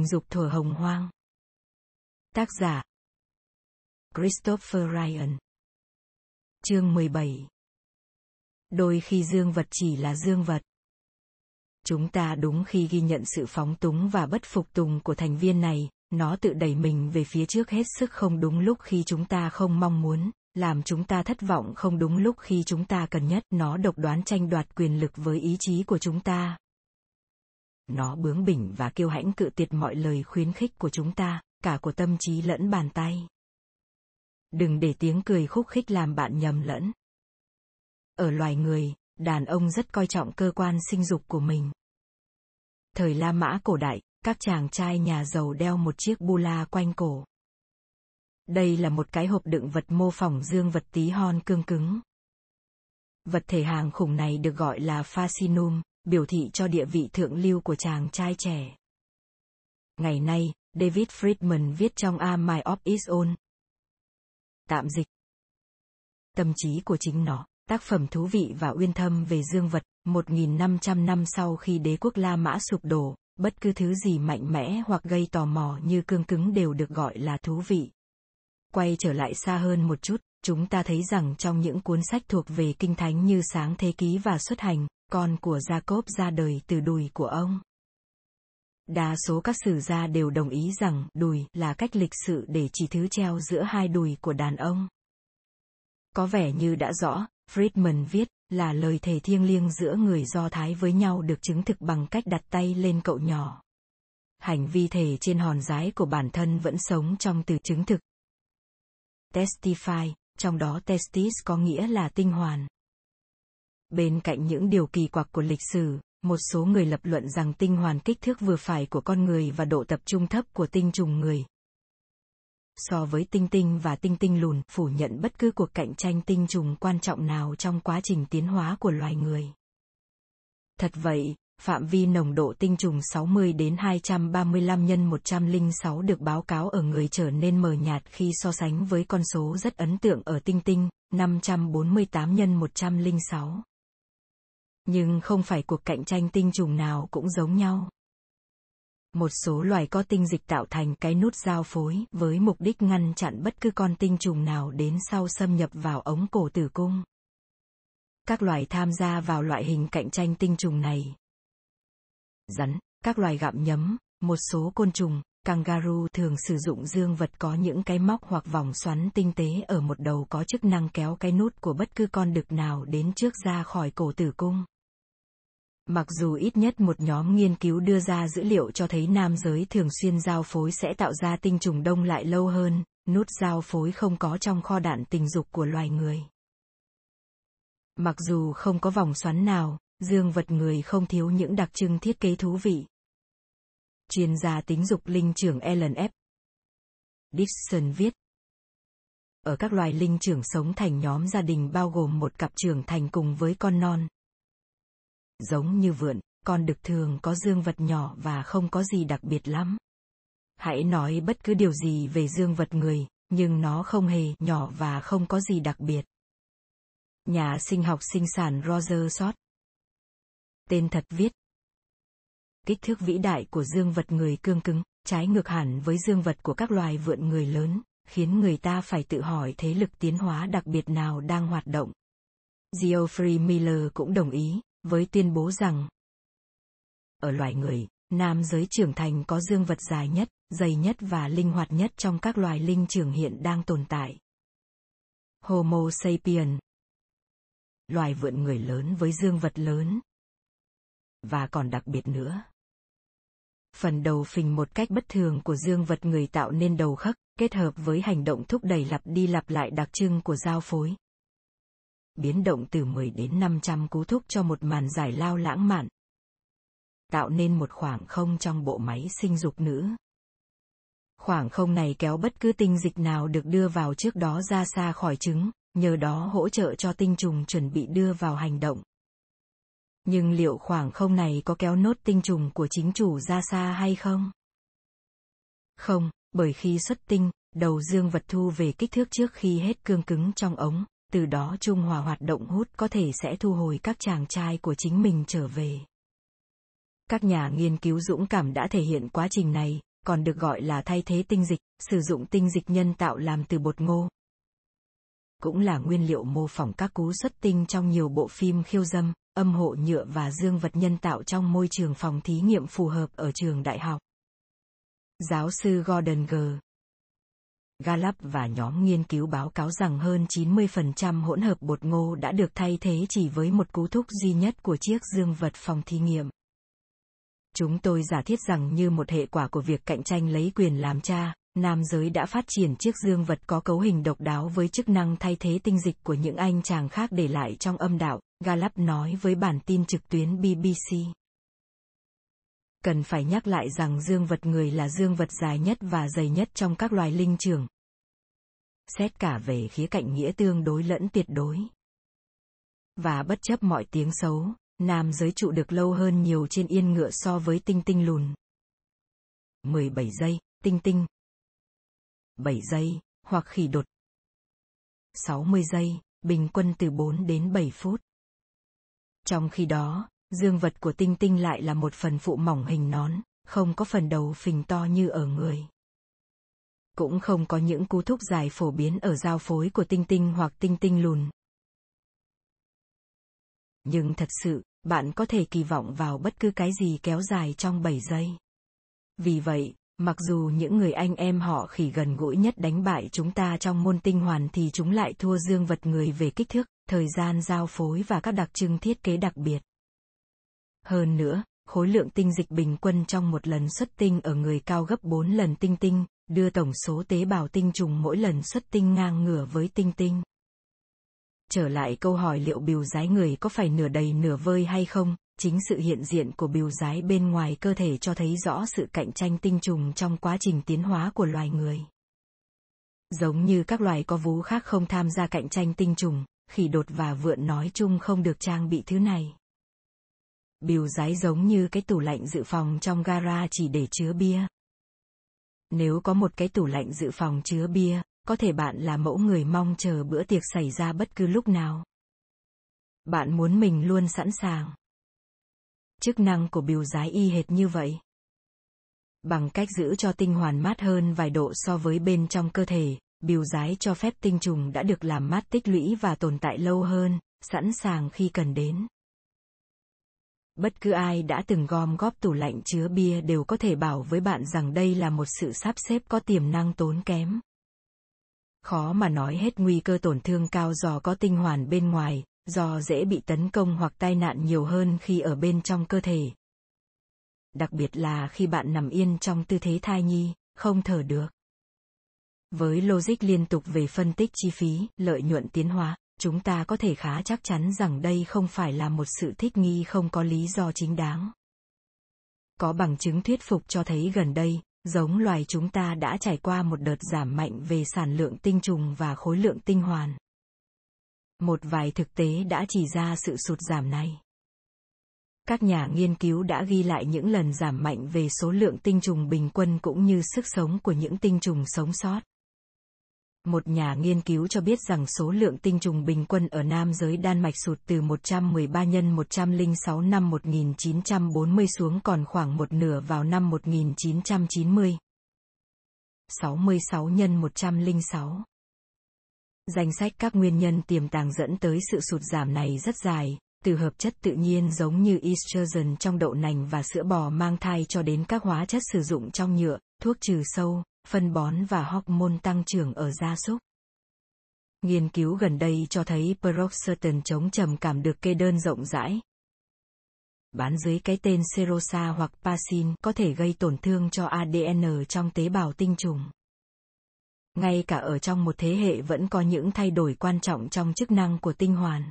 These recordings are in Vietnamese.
tình dục thuở hồng hoang. Tác giả Christopher Ryan Chương 17 Đôi khi dương vật chỉ là dương vật. Chúng ta đúng khi ghi nhận sự phóng túng và bất phục tùng của thành viên này, nó tự đẩy mình về phía trước hết sức không đúng lúc khi chúng ta không mong muốn, làm chúng ta thất vọng không đúng lúc khi chúng ta cần nhất, nó độc đoán tranh đoạt quyền lực với ý chí của chúng ta. Nó bướng bỉnh và kiêu hãnh cự tuyệt mọi lời khuyến khích của chúng ta, cả của tâm trí lẫn bàn tay. Đừng để tiếng cười khúc khích làm bạn nhầm lẫn. Ở loài người, đàn ông rất coi trọng cơ quan sinh dục của mình. Thời La Mã cổ đại, các chàng trai nhà giàu đeo một chiếc bu la quanh cổ. Đây là một cái hộp đựng vật mô phỏng dương vật tí hon cương cứng. Vật thể hàng khủng này được gọi là fascinum, biểu thị cho địa vị thượng lưu của chàng trai trẻ. Ngày nay, David Friedman viết trong A My of Its Own. Tạm dịch. Tâm trí của chính nó, tác phẩm thú vị và uyên thâm về dương vật, 1.500 năm sau khi đế quốc La Mã sụp đổ, bất cứ thứ gì mạnh mẽ hoặc gây tò mò như cương cứng đều được gọi là thú vị. Quay trở lại xa hơn một chút, chúng ta thấy rằng trong những cuốn sách thuộc về kinh thánh như Sáng Thế Ký và Xuất Hành, con của Jacob ra đời từ đùi của ông. Đa số các sử gia đều đồng ý rằng đùi là cách lịch sự để chỉ thứ treo giữa hai đùi của đàn ông. Có vẻ như đã rõ, Friedman viết, là lời thề thiêng liêng giữa người Do Thái với nhau được chứng thực bằng cách đặt tay lên cậu nhỏ. Hành vi thể trên hòn giái của bản thân vẫn sống trong từ chứng thực. Testify, trong đó testis có nghĩa là tinh hoàn. Bên cạnh những điều kỳ quặc của lịch sử, một số người lập luận rằng tinh hoàn kích thước vừa phải của con người và độ tập trung thấp của tinh trùng người. So với tinh tinh và tinh tinh lùn, phủ nhận bất cứ cuộc cạnh tranh tinh trùng quan trọng nào trong quá trình tiến hóa của loài người. Thật vậy, phạm vi nồng độ tinh trùng 60 đến 235 nhân 106 được báo cáo ở người trở nên mờ nhạt khi so sánh với con số rất ấn tượng ở tinh tinh, 548 nhân 106 nhưng không phải cuộc cạnh tranh tinh trùng nào cũng giống nhau. Một số loài có tinh dịch tạo thành cái nút giao phối với mục đích ngăn chặn bất cứ con tinh trùng nào đến sau xâm nhập vào ống cổ tử cung. Các loài tham gia vào loại hình cạnh tranh tinh trùng này. Rắn, các loài gặm nhấm, một số côn trùng, kangaroo thường sử dụng dương vật có những cái móc hoặc vòng xoắn tinh tế ở một đầu có chức năng kéo cái nút của bất cứ con đực nào đến trước ra khỏi cổ tử cung. Mặc dù ít nhất một nhóm nghiên cứu đưa ra dữ liệu cho thấy nam giới thường xuyên giao phối sẽ tạo ra tinh trùng đông lại lâu hơn, nút giao phối không có trong kho đạn tình dục của loài người. Mặc dù không có vòng xoắn nào, dương vật người không thiếu những đặc trưng thiết kế thú vị. Chuyên gia tính dục linh trưởng Ellen F. Dixon viết. Ở các loài linh trưởng sống thành nhóm gia đình bao gồm một cặp trưởng thành cùng với con non, giống như vượn, con đực thường có dương vật nhỏ và không có gì đặc biệt lắm. Hãy nói bất cứ điều gì về dương vật người, nhưng nó không hề nhỏ và không có gì đặc biệt. Nhà sinh học sinh sản Roger Sot Tên thật viết. Kích thước vĩ đại của dương vật người cương cứng, trái ngược hẳn với dương vật của các loài vượn người lớn, khiến người ta phải tự hỏi thế lực tiến hóa đặc biệt nào đang hoạt động. Geoffrey Miller cũng đồng ý, với tuyên bố rằng ở loài người, nam giới trưởng thành có dương vật dài nhất, dày nhất và linh hoạt nhất trong các loài linh trưởng hiện đang tồn tại. Homo sapien Loài vượn người lớn với dương vật lớn. Và còn đặc biệt nữa. Phần đầu phình một cách bất thường của dương vật người tạo nên đầu khắc, kết hợp với hành động thúc đẩy lặp đi lặp lại đặc trưng của giao phối, biến động từ 10 đến 500 cú thúc cho một màn giải lao lãng mạn. Tạo nên một khoảng không trong bộ máy sinh dục nữ. Khoảng không này kéo bất cứ tinh dịch nào được đưa vào trước đó ra xa khỏi trứng, nhờ đó hỗ trợ cho tinh trùng chuẩn bị đưa vào hành động. Nhưng liệu khoảng không này có kéo nốt tinh trùng của chính chủ ra xa hay không? Không, bởi khi xuất tinh, đầu dương vật thu về kích thước trước khi hết cương cứng trong ống, từ đó Trung Hòa hoạt động hút có thể sẽ thu hồi các chàng trai của chính mình trở về. Các nhà nghiên cứu dũng cảm đã thể hiện quá trình này, còn được gọi là thay thế tinh dịch, sử dụng tinh dịch nhân tạo làm từ bột ngô. Cũng là nguyên liệu mô phỏng các cú xuất tinh trong nhiều bộ phim khiêu dâm, âm hộ nhựa và dương vật nhân tạo trong môi trường phòng thí nghiệm phù hợp ở trường đại học. Giáo sư Gordon G. Gallup và nhóm nghiên cứu báo cáo rằng hơn 90% hỗn hợp bột ngô đã được thay thế chỉ với một cú thúc duy nhất của chiếc dương vật phòng thí nghiệm. Chúng tôi giả thiết rằng như một hệ quả của việc cạnh tranh lấy quyền làm cha, nam giới đã phát triển chiếc dương vật có cấu hình độc đáo với chức năng thay thế tinh dịch của những anh chàng khác để lại trong âm đạo, Gallup nói với bản tin trực tuyến BBC. Cần phải nhắc lại rằng dương vật người là dương vật dài nhất và dày nhất trong các loài linh trưởng. Xét cả về khía cạnh nghĩa tương đối lẫn tuyệt đối. Và bất chấp mọi tiếng xấu, nam giới trụ được lâu hơn nhiều trên yên ngựa so với tinh tinh lùn. 17 giây, tinh tinh. 7 giây, hoặc khỉ đột. 60 giây, bình quân từ 4 đến 7 phút. Trong khi đó, dương vật của tinh tinh lại là một phần phụ mỏng hình nón, không có phần đầu phình to như ở người. Cũng không có những cú thúc dài phổ biến ở giao phối của tinh tinh hoặc tinh tinh lùn. Nhưng thật sự, bạn có thể kỳ vọng vào bất cứ cái gì kéo dài trong 7 giây. Vì vậy, mặc dù những người anh em họ khỉ gần gũi nhất đánh bại chúng ta trong môn tinh hoàn thì chúng lại thua dương vật người về kích thước, thời gian giao phối và các đặc trưng thiết kế đặc biệt. Hơn nữa, khối lượng tinh dịch bình quân trong một lần xuất tinh ở người cao gấp 4 lần tinh tinh, đưa tổng số tế bào tinh trùng mỗi lần xuất tinh ngang ngửa với tinh tinh. Trở lại câu hỏi liệu bìu giái người có phải nửa đầy nửa vơi hay không, chính sự hiện diện của bìu giái bên ngoài cơ thể cho thấy rõ sự cạnh tranh tinh trùng trong quá trình tiến hóa của loài người. Giống như các loài có vú khác không tham gia cạnh tranh tinh trùng, khỉ đột và vượn nói chung không được trang bị thứ này. Bìu giái giống như cái tủ lạnh dự phòng trong gara chỉ để chứa bia. Nếu có một cái tủ lạnh dự phòng chứa bia, có thể bạn là mẫu người mong chờ bữa tiệc xảy ra bất cứ lúc nào. Bạn muốn mình luôn sẵn sàng. Chức năng của bìu giái y hệt như vậy. Bằng cách giữ cho tinh hoàn mát hơn vài độ so với bên trong cơ thể, bìu giái cho phép tinh trùng đã được làm mát tích lũy và tồn tại lâu hơn, sẵn sàng khi cần đến. Bất cứ ai đã từng gom góp tủ lạnh chứa bia đều có thể bảo với bạn rằng đây là một sự sắp xếp có tiềm năng tốn kém. Khó mà nói hết nguy cơ tổn thương cao do có tinh hoàn bên ngoài, do dễ bị tấn công hoặc tai nạn nhiều hơn khi ở bên trong cơ thể. Đặc biệt là khi bạn nằm yên trong tư thế thai nhi, không thở được. Với logic liên tục về phân tích chi phí, lợi nhuận tiến hóa, chúng ta có thể khá chắc chắn rằng đây không phải là một sự thích nghi không có lý do chính đáng. Có bằng chứng thuyết phục cho thấy gần đây, giống loài chúng ta đã trải qua một đợt giảm mạnh về sản lượng tinh trùng và khối lượng tinh hoàn. Một vài thực tế đã chỉ ra sự sụt giảm này. Các nhà nghiên cứu đã ghi lại những lần giảm mạnh về số lượng tinh trùng bình quân cũng như sức sống của những tinh trùng sống sót. Một nhà nghiên cứu cho biết rằng số lượng tinh trùng bình quân ở nam giới Đan Mạch sụt từ 113 nhân 106 năm 1940 xuống còn khoảng một nửa vào năm 1990. 66 nhân 106 Danh sách các nguyên nhân tiềm tàng dẫn tới sự sụt giảm này rất dài, từ hợp chất tự nhiên giống như estrogen trong đậu nành và sữa bò mang thai cho đến các hóa chất sử dụng trong nhựa, thuốc trừ sâu, phân bón và hormone tăng trưởng ở gia súc. Nghiên cứu gần đây cho thấy Peroxetin chống trầm cảm được kê đơn rộng rãi. Bán dưới cái tên Serosa hoặc Pasin có thể gây tổn thương cho ADN trong tế bào tinh trùng. Ngay cả ở trong một thế hệ vẫn có những thay đổi quan trọng trong chức năng của tinh hoàn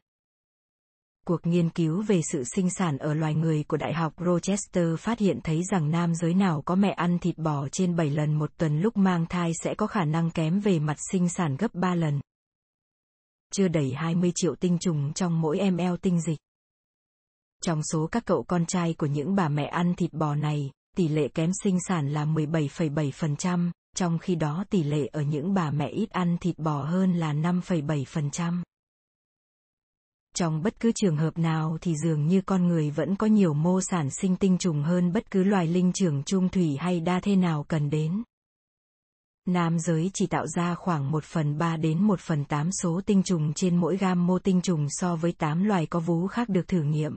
cuộc nghiên cứu về sự sinh sản ở loài người của Đại học Rochester phát hiện thấy rằng nam giới nào có mẹ ăn thịt bò trên 7 lần một tuần lúc mang thai sẽ có khả năng kém về mặt sinh sản gấp 3 lần. Chưa đầy 20 triệu tinh trùng trong mỗi ml tinh dịch. Trong số các cậu con trai của những bà mẹ ăn thịt bò này, tỷ lệ kém sinh sản là 17,7%, trong khi đó tỷ lệ ở những bà mẹ ít ăn thịt bò hơn là 5,7%. Trong bất cứ trường hợp nào thì dường như con người vẫn có nhiều mô sản sinh tinh trùng hơn bất cứ loài linh trưởng trung thủy hay đa thế nào cần đến. Nam giới chỉ tạo ra khoảng 1 phần 3 đến 1 phần 8 số tinh trùng trên mỗi gam mô tinh trùng so với 8 loài có vú khác được thử nghiệm.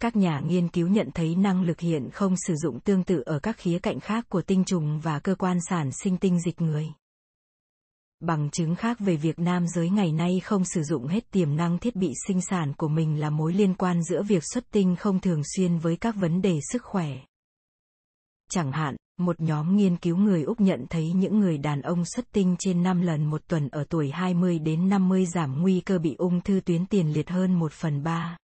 Các nhà nghiên cứu nhận thấy năng lực hiện không sử dụng tương tự ở các khía cạnh khác của tinh trùng và cơ quan sản sinh tinh dịch người. Bằng chứng khác về việc nam giới ngày nay không sử dụng hết tiềm năng thiết bị sinh sản của mình là mối liên quan giữa việc xuất tinh không thường xuyên với các vấn đề sức khỏe. Chẳng hạn, một nhóm nghiên cứu người Úc nhận thấy những người đàn ông xuất tinh trên 5 lần một tuần ở tuổi 20 đến 50 giảm nguy cơ bị ung thư tuyến tiền liệt hơn 1 phần 3.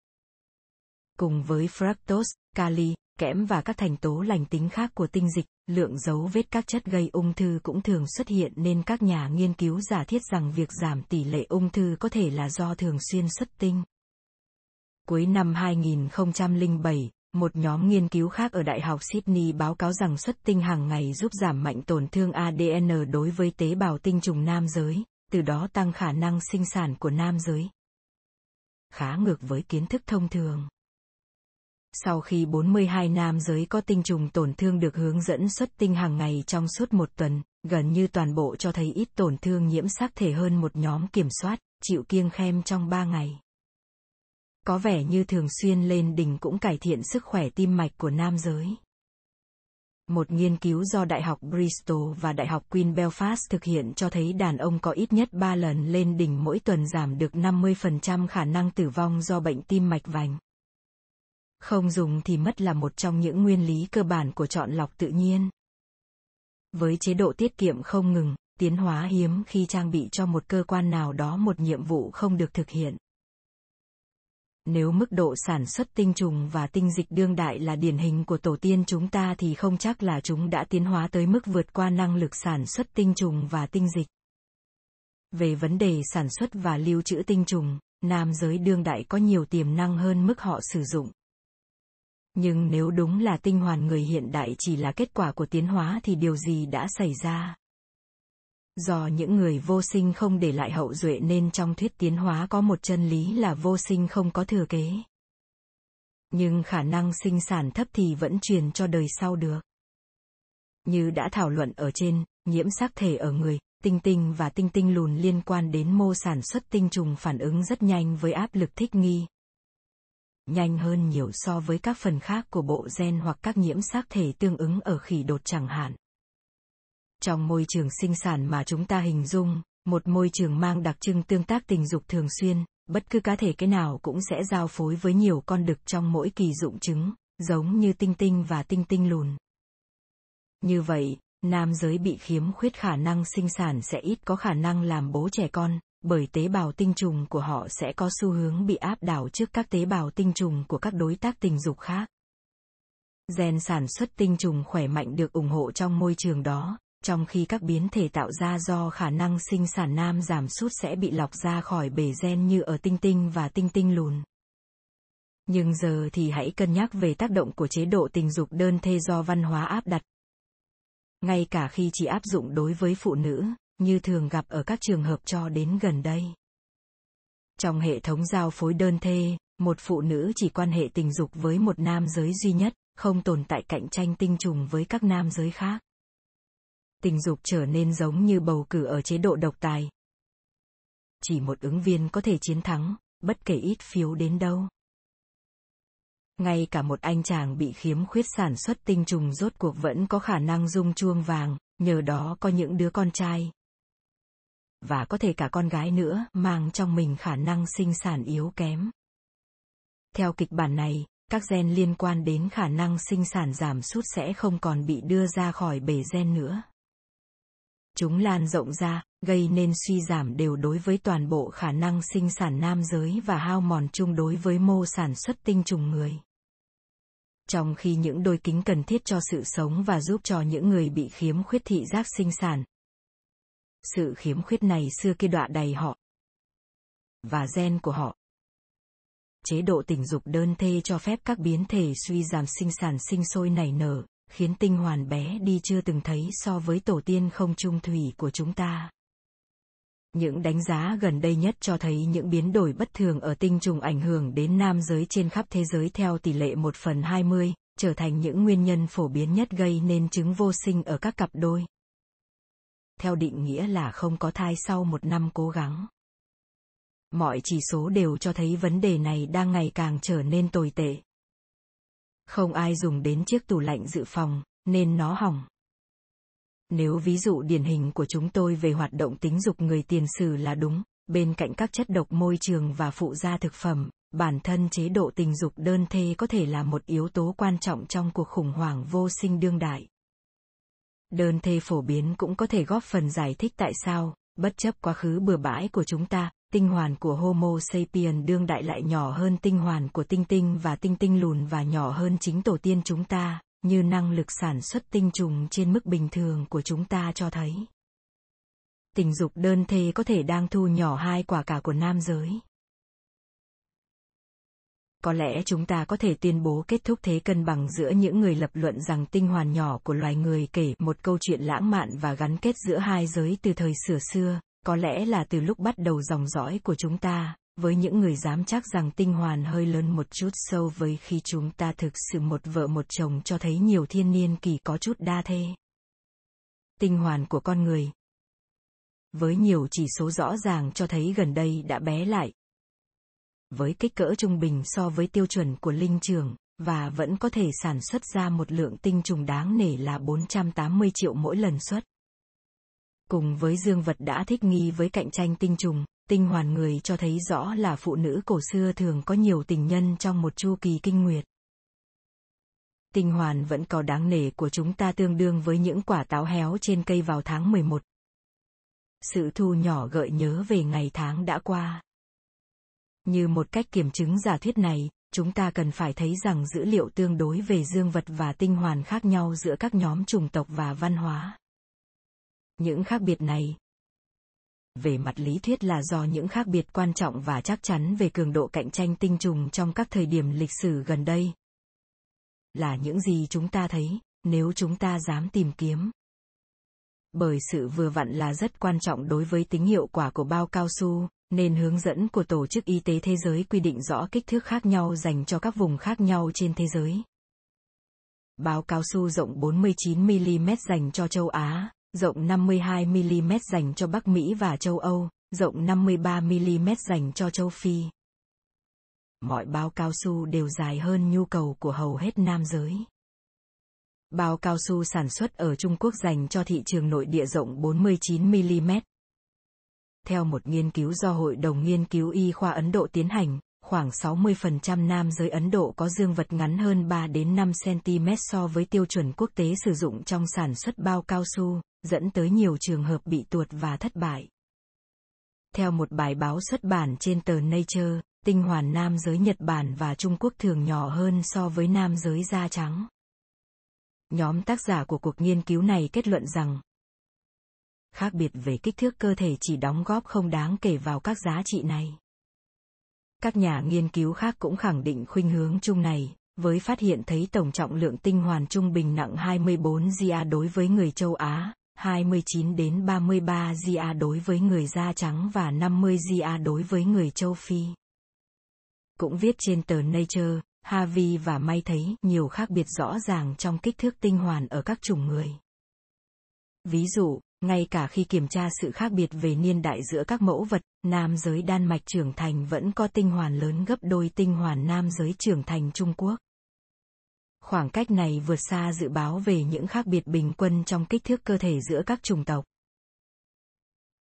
Cùng với fructose, kali, kẽm và các thành tố lành tính khác của tinh dịch, lượng dấu vết các chất gây ung thư cũng thường xuất hiện nên các nhà nghiên cứu giả thiết rằng việc giảm tỷ lệ ung thư có thể là do thường xuyên xuất tinh. Cuối năm 2007, một nhóm nghiên cứu khác ở Đại học Sydney báo cáo rằng xuất tinh hàng ngày giúp giảm mạnh tổn thương ADN đối với tế bào tinh trùng nam giới, từ đó tăng khả năng sinh sản của nam giới. Khá ngược với kiến thức thông thường. Sau khi 42 nam giới có tinh trùng tổn thương được hướng dẫn xuất tinh hàng ngày trong suốt một tuần, gần như toàn bộ cho thấy ít tổn thương nhiễm sắc thể hơn một nhóm kiểm soát, chịu kiêng khem trong 3 ngày. Có vẻ như thường xuyên lên đỉnh cũng cải thiện sức khỏe tim mạch của nam giới. Một nghiên cứu do Đại học Bristol và Đại học Queen Belfast thực hiện cho thấy đàn ông có ít nhất 3 lần lên đỉnh mỗi tuần giảm được 50% khả năng tử vong do bệnh tim mạch vành. Không dùng thì mất là một trong những nguyên lý cơ bản của chọn lọc tự nhiên. Với chế độ tiết kiệm không ngừng, tiến hóa hiếm khi trang bị cho một cơ quan nào đó một nhiệm vụ không được thực hiện. Nếu mức độ sản xuất tinh trùng và tinh dịch đương đại là điển hình của tổ tiên chúng ta thì không chắc là chúng đã tiến hóa tới mức vượt qua năng lực sản xuất tinh trùng và tinh dịch. Về vấn đề sản xuất và lưu trữ tinh trùng, nam giới đương đại có nhiều tiềm năng hơn mức họ sử dụng. Nhưng nếu đúng là tinh hoàn người hiện đại chỉ là kết quả của tiến hóa thì điều gì đã xảy ra? Do những người vô sinh không để lại hậu duệ nên trong thuyết tiến hóa có một chân lý là vô sinh không có thừa kế. Nhưng khả năng sinh sản thấp thì vẫn truyền cho đời sau được. Như đã thảo luận ở trên, nhiễm sắc thể ở người, tinh tinh và tinh tinh lùn liên quan đến mô sản xuất tinh trùng phản ứng rất nhanh với áp lực thích nghi, nhanh hơn nhiều so với các phần khác của bộ gen hoặc các nhiễm sắc thể tương ứng ở khỉ đột chẳng hạn. Trong môi trường sinh sản mà chúng ta hình dung, một môi trường mang đặc trưng tương tác tình dục thường xuyên, bất cứ cá thể cái nào cũng sẽ giao phối với nhiều con đực trong mỗi kỳ dụng trứng, giống như tinh tinh và tinh tinh lùn. Như vậy, nam giới bị khiếm khuyết khả năng sinh sản sẽ ít có khả năng làm bố trẻ con, bởi tế bào tinh trùng của họ sẽ có xu hướng bị áp đảo trước các tế bào tinh trùng của các đối tác tình dục khác. Gen sản xuất tinh trùng khỏe mạnh được ủng hộ trong môi trường đó, trong khi các biến thể tạo ra do khả năng sinh sản nam giảm sút sẽ bị lọc ra khỏi bể gen như ở tinh tinh và tinh tinh lùn. Nhưng giờ thì hãy cân nhắc về tác động của chế độ tình dục đơn thê do văn hóa áp đặt. Ngay cả khi chỉ áp dụng đối với phụ nữ, như thường gặp ở các trường hợp cho đến gần đây. Trong hệ thống giao phối đơn thê, một phụ nữ chỉ quan hệ tình dục với một nam giới duy nhất, không tồn tại cạnh tranh tinh trùng với các nam giới khác. Tình dục trở nên giống như bầu cử ở chế độ độc tài. Chỉ một ứng viên có thể chiến thắng, bất kể ít phiếu đến đâu. Ngay cả một anh chàng bị khiếm khuyết sản xuất tinh trùng rốt cuộc vẫn có khả năng dung chuông vàng, nhờ đó có những đứa con trai, và có thể cả con gái nữa mang trong mình khả năng sinh sản yếu kém. Theo kịch bản này, các gen liên quan đến khả năng sinh sản giảm sút sẽ không còn bị đưa ra khỏi bể gen nữa. Chúng lan rộng ra, gây nên suy giảm đều đối với toàn bộ khả năng sinh sản nam giới và hao mòn chung đối với mô sản xuất tinh trùng người. Trong khi những đôi kính cần thiết cho sự sống và giúp cho những người bị khiếm khuyết thị giác sinh sản, sự khiếm khuyết này xưa kia đọa đầy họ. Và gen của họ. Chế độ tình dục đơn thê cho phép các biến thể suy giảm sinh sản sinh sôi nảy nở khiến tinh hoàn bé đi chưa từng thấy so với tổ tiên không trung thủy của chúng ta. Những đánh giá gần đây nhất cho thấy những biến đổi bất thường ở tinh trùng ảnh hưởng đến nam giới trên khắp thế giới theo tỷ lệ 1 phần 20, trở thành những nguyên nhân phổ biến nhất gây nên chứng vô sinh ở các cặp đôi. Theo định nghĩa là không có thai sau một năm cố gắng. Mọi chỉ số đều cho thấy vấn đề này đang ngày càng trở nên tồi tệ. Không ai dùng đến chiếc tủ lạnh dự phòng, nên nó hỏng. Nếu ví dụ điển hình của chúng tôi về hoạt động tính dục người tiền sử là đúng, bên cạnh các chất độc môi trường và phụ gia thực phẩm, bản thân chế độ tình dục đơn thê có thể là một yếu tố quan trọng trong cuộc khủng hoảng vô sinh đương đại. Đơn thê phổ biến cũng có thể góp phần giải thích tại sao, bất chấp quá khứ bừa bãi của chúng ta, tinh hoàn của Homo sapien đương đại lại nhỏ hơn tinh hoàn của tinh tinh và tinh tinh lùn và nhỏ hơn chính tổ tiên chúng ta, như năng lực sản xuất tinh trùng trên mức bình thường của chúng ta cho thấy. Tình dục đơn thê có thể đang thu nhỏ hai quả cả của nam giới. Có lẽ chúng ta có thể tuyên bố kết thúc thế cân bằng giữa những người lập luận rằng tinh hoàn nhỏ của loài người kể một câu chuyện lãng mạn và gắn kết giữa hai giới từ thời xưa xưa, có lẽ là từ lúc bắt đầu dòng dõi của chúng ta, với những người dám chắc rằng tinh hoàn hơi lớn một chút sâu với khi chúng ta thực sự một vợ một chồng cho thấy nhiều thiên niên kỳ có chút đa thê. Tinh hoàn của con người với nhiều chỉ số rõ ràng cho thấy gần đây đã bé lại. Với kích cỡ trung bình so với tiêu chuẩn của linh trường, và vẫn có thể sản xuất ra một lượng tinh trùng đáng nể là 480 triệu mỗi lần xuất. Cùng với dương vật đã thích nghi với cạnh tranh tinh trùng, tinh hoàn người cho thấy rõ là phụ nữ cổ xưa thường có nhiều tình nhân trong một chu kỳ kinh nguyệt. Tinh hoàn vẫn có đáng nể của chúng ta tương đương với những quả táo héo trên cây vào tháng 11. Sự thu nhỏ gợi nhớ về ngày tháng đã qua. Như một cách kiểm chứng giả thuyết này, chúng ta cần phải thấy rằng dữ liệu tương đối về dương vật và tinh hoàn khác nhau giữa các nhóm chủng tộc và văn hóa. Những khác biệt này, về mặt lý thuyết là do những khác biệt quan trọng và chắc chắn về cường độ cạnh tranh tinh trùng trong các thời điểm lịch sử gần đây. Là những gì chúng ta thấy, nếu chúng ta dám tìm kiếm. Bởi sự vừa vặn là rất quan trọng đối với tính hiệu quả của bao cao su, nên hướng dẫn của Tổ chức Y tế Thế giới quy định rõ kích thước khác nhau dành cho các vùng khác nhau trên thế giới. Bao cao su rộng 49mm dành cho châu Á, rộng 52mm dành cho Bắc Mỹ và châu Âu, rộng 53mm dành cho châu Phi. Mọi bao cao su đều dài hơn nhu cầu của hầu hết nam giới. Bao cao su sản xuất ở Trung Quốc dành cho thị trường nội địa rộng 49mm. Theo một nghiên cứu do Hội đồng Nghiên cứu Y khoa Ấn Độ tiến hành, khoảng 60% nam giới Ấn Độ có dương vật ngắn hơn 3 đến 5 cm so với tiêu chuẩn quốc tế sử dụng trong sản xuất bao cao su, dẫn tới nhiều trường hợp bị tuột và thất bại. Theo một bài báo xuất bản trên tờ Nature, tinh hoàn nam giới Nhật Bản và Trung Quốc thường nhỏ hơn so với nam giới da trắng. Nhóm tác giả của cuộc nghiên cứu này kết luận rằng, khác biệt về kích thước cơ thể chỉ đóng góp không đáng kể vào các giá trị này. Các nhà nghiên cứu khác cũng khẳng định khuynh hướng chung này, với phát hiện thấy tổng trọng lượng tinh hoàn trung bình nặng 24 GA đối với người châu Á, 29 đến 33 GA đối với người da trắng và 50 GA đối với người châu Phi. Cũng viết trên tờ Nature, Harvey và May thấy nhiều khác biệt rõ ràng trong kích thước tinh hoàn ở các chủng người. Ví dụ, ngay cả khi kiểm tra sự khác biệt về niên đại giữa các mẫu vật, nam giới Đan Mạch trưởng thành vẫn có tinh hoàn lớn gấp đôi tinh hoàn nam giới trưởng thành Trung Quốc. Khoảng cách này vượt xa dự báo về những khác biệt bình quân trong kích thước cơ thể giữa các chủng tộc.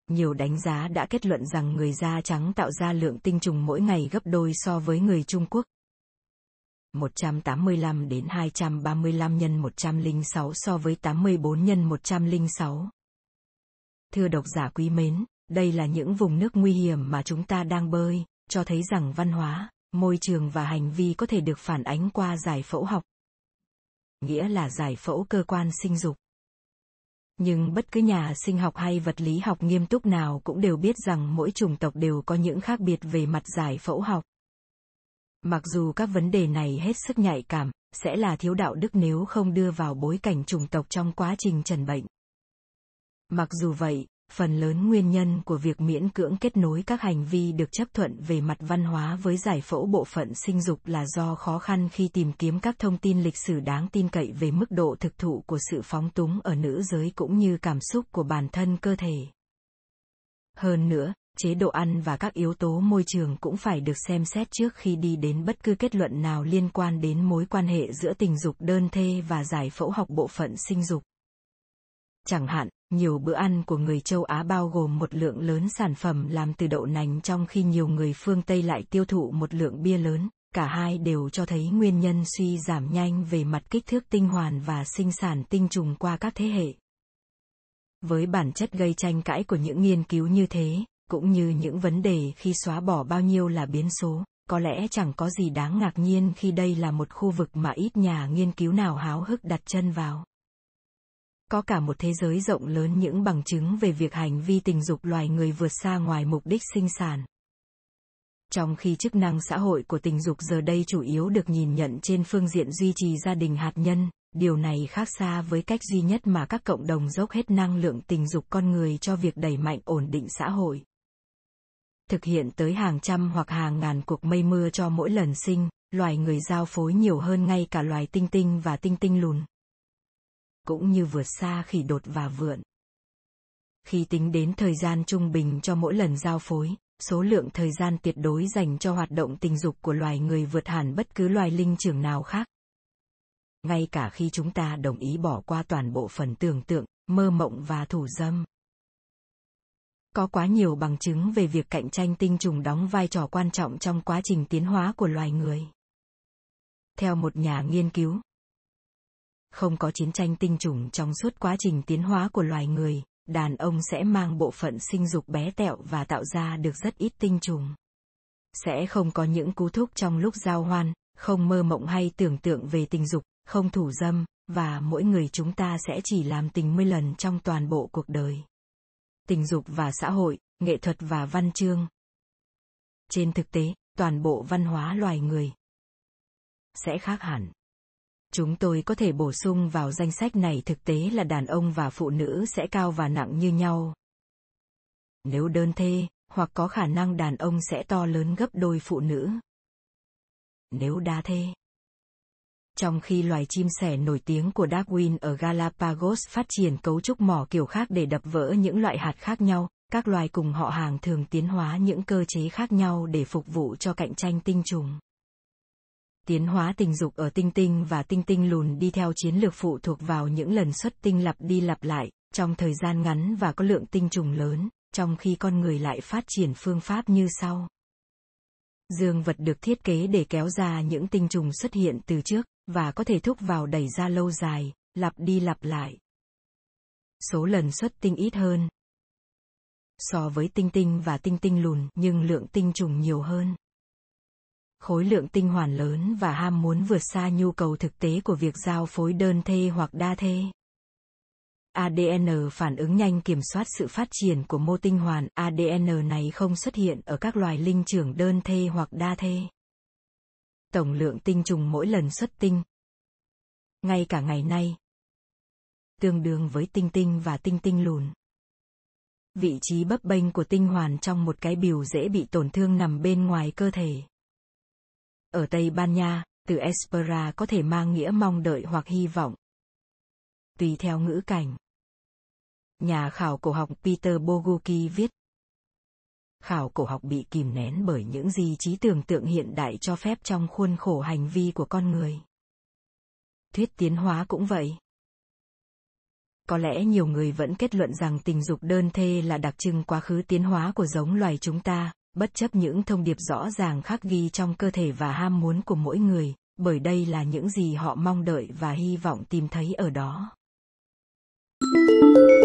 Nhiều đánh giá đã kết luận rằng người da trắng tạo ra lượng tinh trùng mỗi ngày gấp đôi so với người Trung Quốc. 185 đến 235 nhân 106 so với 84 nhân 106. Thưa độc giả quý mến, đây là những vùng nước nguy hiểm mà chúng ta đang bơi, cho thấy rằng văn hóa, môi trường và hành vi có thể được phản ánh qua giải phẫu học. Nghĩa là giải phẫu cơ quan sinh dục. Nhưng bất cứ nhà sinh học hay vật lý học nghiêm túc nào cũng đều biết rằng mỗi chủng tộc đều có những khác biệt về mặt giải phẫu học. Mặc dù các vấn đề này hết sức nhạy cảm, sẽ là thiếu đạo đức nếu không đưa vào bối cảnh chủng tộc trong quá trình trần bệnh. Mặc dù vậy, phần lớn nguyên nhân của việc miễn cưỡng kết nối các hành vi được chấp thuận về mặt văn hóa với giải phẫu bộ phận sinh dục là do khó khăn khi tìm kiếm các thông tin lịch sử đáng tin cậy về mức độ thực thụ của sự phóng túng ở nữ giới cũng như cảm xúc của bản thân cơ thể. Hơn nữa chế độ ăn và các yếu tố môi trường cũng phải được xem xét trước khi đi đến bất cứ kết luận nào liên quan đến mối quan hệ giữa tình dục đơn thê và giải phẫu học bộ phận sinh dục. Chẳng hạn, nhiều bữa ăn của người châu Á bao gồm một lượng lớn sản phẩm làm từ đậu nành trong khi nhiều người phương Tây lại tiêu thụ một lượng bia lớn, cả hai đều cho thấy nguyên nhân suy giảm nhanh về mặt kích thước tinh hoàn và sinh sản tinh trùng qua các thế hệ. Với bản chất gây tranh cãi của những nghiên cứu như thế, cũng như những vấn đề khi xóa bỏ bao nhiêu là biến số, có lẽ chẳng có gì đáng ngạc nhiên khi đây là một khu vực mà ít nhà nghiên cứu nào háo hức đặt chân vào có cả một thế giới rộng lớn những bằng chứng về việc hành vi tình dục loài người vượt xa ngoài mục đích sinh sản. Trong khi chức năng xã hội của tình dục giờ đây chủ yếu được nhìn nhận trên phương diện duy trì gia đình hạt nhân, điều này khác xa với cách duy nhất mà các cộng đồng dốc hết năng lượng tình dục con người cho việc đẩy mạnh ổn định xã hội. Thực hiện tới hàng trăm hoặc hàng ngàn cuộc mây mưa cho mỗi lần sinh, loài người giao phối nhiều hơn ngay cả loài tinh tinh và tinh tinh lùn cũng như vượt xa khỉ đột và vượn. Khi tính đến thời gian trung bình cho mỗi lần giao phối, số lượng thời gian tuyệt đối dành cho hoạt động tình dục của loài người vượt hẳn bất cứ loài linh trưởng nào khác. Ngay cả khi chúng ta đồng ý bỏ qua toàn bộ phần tưởng tượng, mơ mộng và thủ dâm. Có quá nhiều bằng chứng về việc cạnh tranh tinh trùng đóng vai trò quan trọng trong quá trình tiến hóa của loài người. Theo một nhà nghiên cứu, không có chiến tranh tinh trùng trong suốt quá trình tiến hóa của loài người, đàn ông sẽ mang bộ phận sinh dục bé tẹo và tạo ra được rất ít tinh trùng. Sẽ không có những cú thúc trong lúc giao hoan, không mơ mộng hay tưởng tượng về tình dục, không thủ dâm, và mỗi người chúng ta sẽ chỉ làm tình 10 lần trong toàn bộ cuộc đời. Tình dục và xã hội, nghệ thuật và văn chương. Trên thực tế, toàn bộ văn hóa loài người sẽ khác hẳn. Chúng tôi có thể bổ sung vào danh sách này thực tế là đàn ông và phụ nữ sẽ cao và nặng như nhau. Nếu đơn thê, hoặc có khả năng đàn ông sẽ to lớn gấp đôi phụ nữ. Nếu đa thê. Trong khi loài chim sẻ nổi tiếng của Darwin ở Galapagos phát triển cấu trúc mỏ kiểu khác để đập vỡ những loại hạt khác nhau, các loài cùng họ hàng thường tiến hóa những cơ chế khác nhau để phục vụ cho cạnh tranh tinh trùng tiến hóa tình dục ở tinh tinh và tinh tinh lùn đi theo chiến lược phụ thuộc vào những lần xuất tinh lặp đi lặp lại, trong thời gian ngắn và có lượng tinh trùng lớn, trong khi con người lại phát triển phương pháp như sau. Dương vật được thiết kế để kéo ra những tinh trùng xuất hiện từ trước, và có thể thúc vào đẩy ra lâu dài, lặp đi lặp lại. Số lần xuất tinh ít hơn. So với tinh tinh và tinh tinh lùn nhưng lượng tinh trùng nhiều hơn khối lượng tinh hoàn lớn và ham muốn vượt xa nhu cầu thực tế của việc giao phối đơn thê hoặc đa thê. ADN phản ứng nhanh kiểm soát sự phát triển của mô tinh hoàn, ADN này không xuất hiện ở các loài linh trưởng đơn thê hoặc đa thê. Tổng lượng tinh trùng mỗi lần xuất tinh. Ngay cả ngày nay. Tương đương với tinh tinh và tinh tinh lùn. Vị trí bấp bênh của tinh hoàn trong một cái biểu dễ bị tổn thương nằm bên ngoài cơ thể. Ở Tây Ban Nha, từ espera có thể mang nghĩa mong đợi hoặc hy vọng. Tùy theo ngữ cảnh. Nhà khảo cổ học Peter Boguki viết. Khảo cổ học bị kìm nén bởi những gì trí tưởng tượng hiện đại cho phép trong khuôn khổ hành vi của con người. Thuyết tiến hóa cũng vậy. Có lẽ nhiều người vẫn kết luận rằng tình dục đơn thê là đặc trưng quá khứ tiến hóa của giống loài chúng ta, bất chấp những thông điệp rõ ràng khắc ghi trong cơ thể và ham muốn của mỗi người, bởi đây là những gì họ mong đợi và hy vọng tìm thấy ở đó. thank you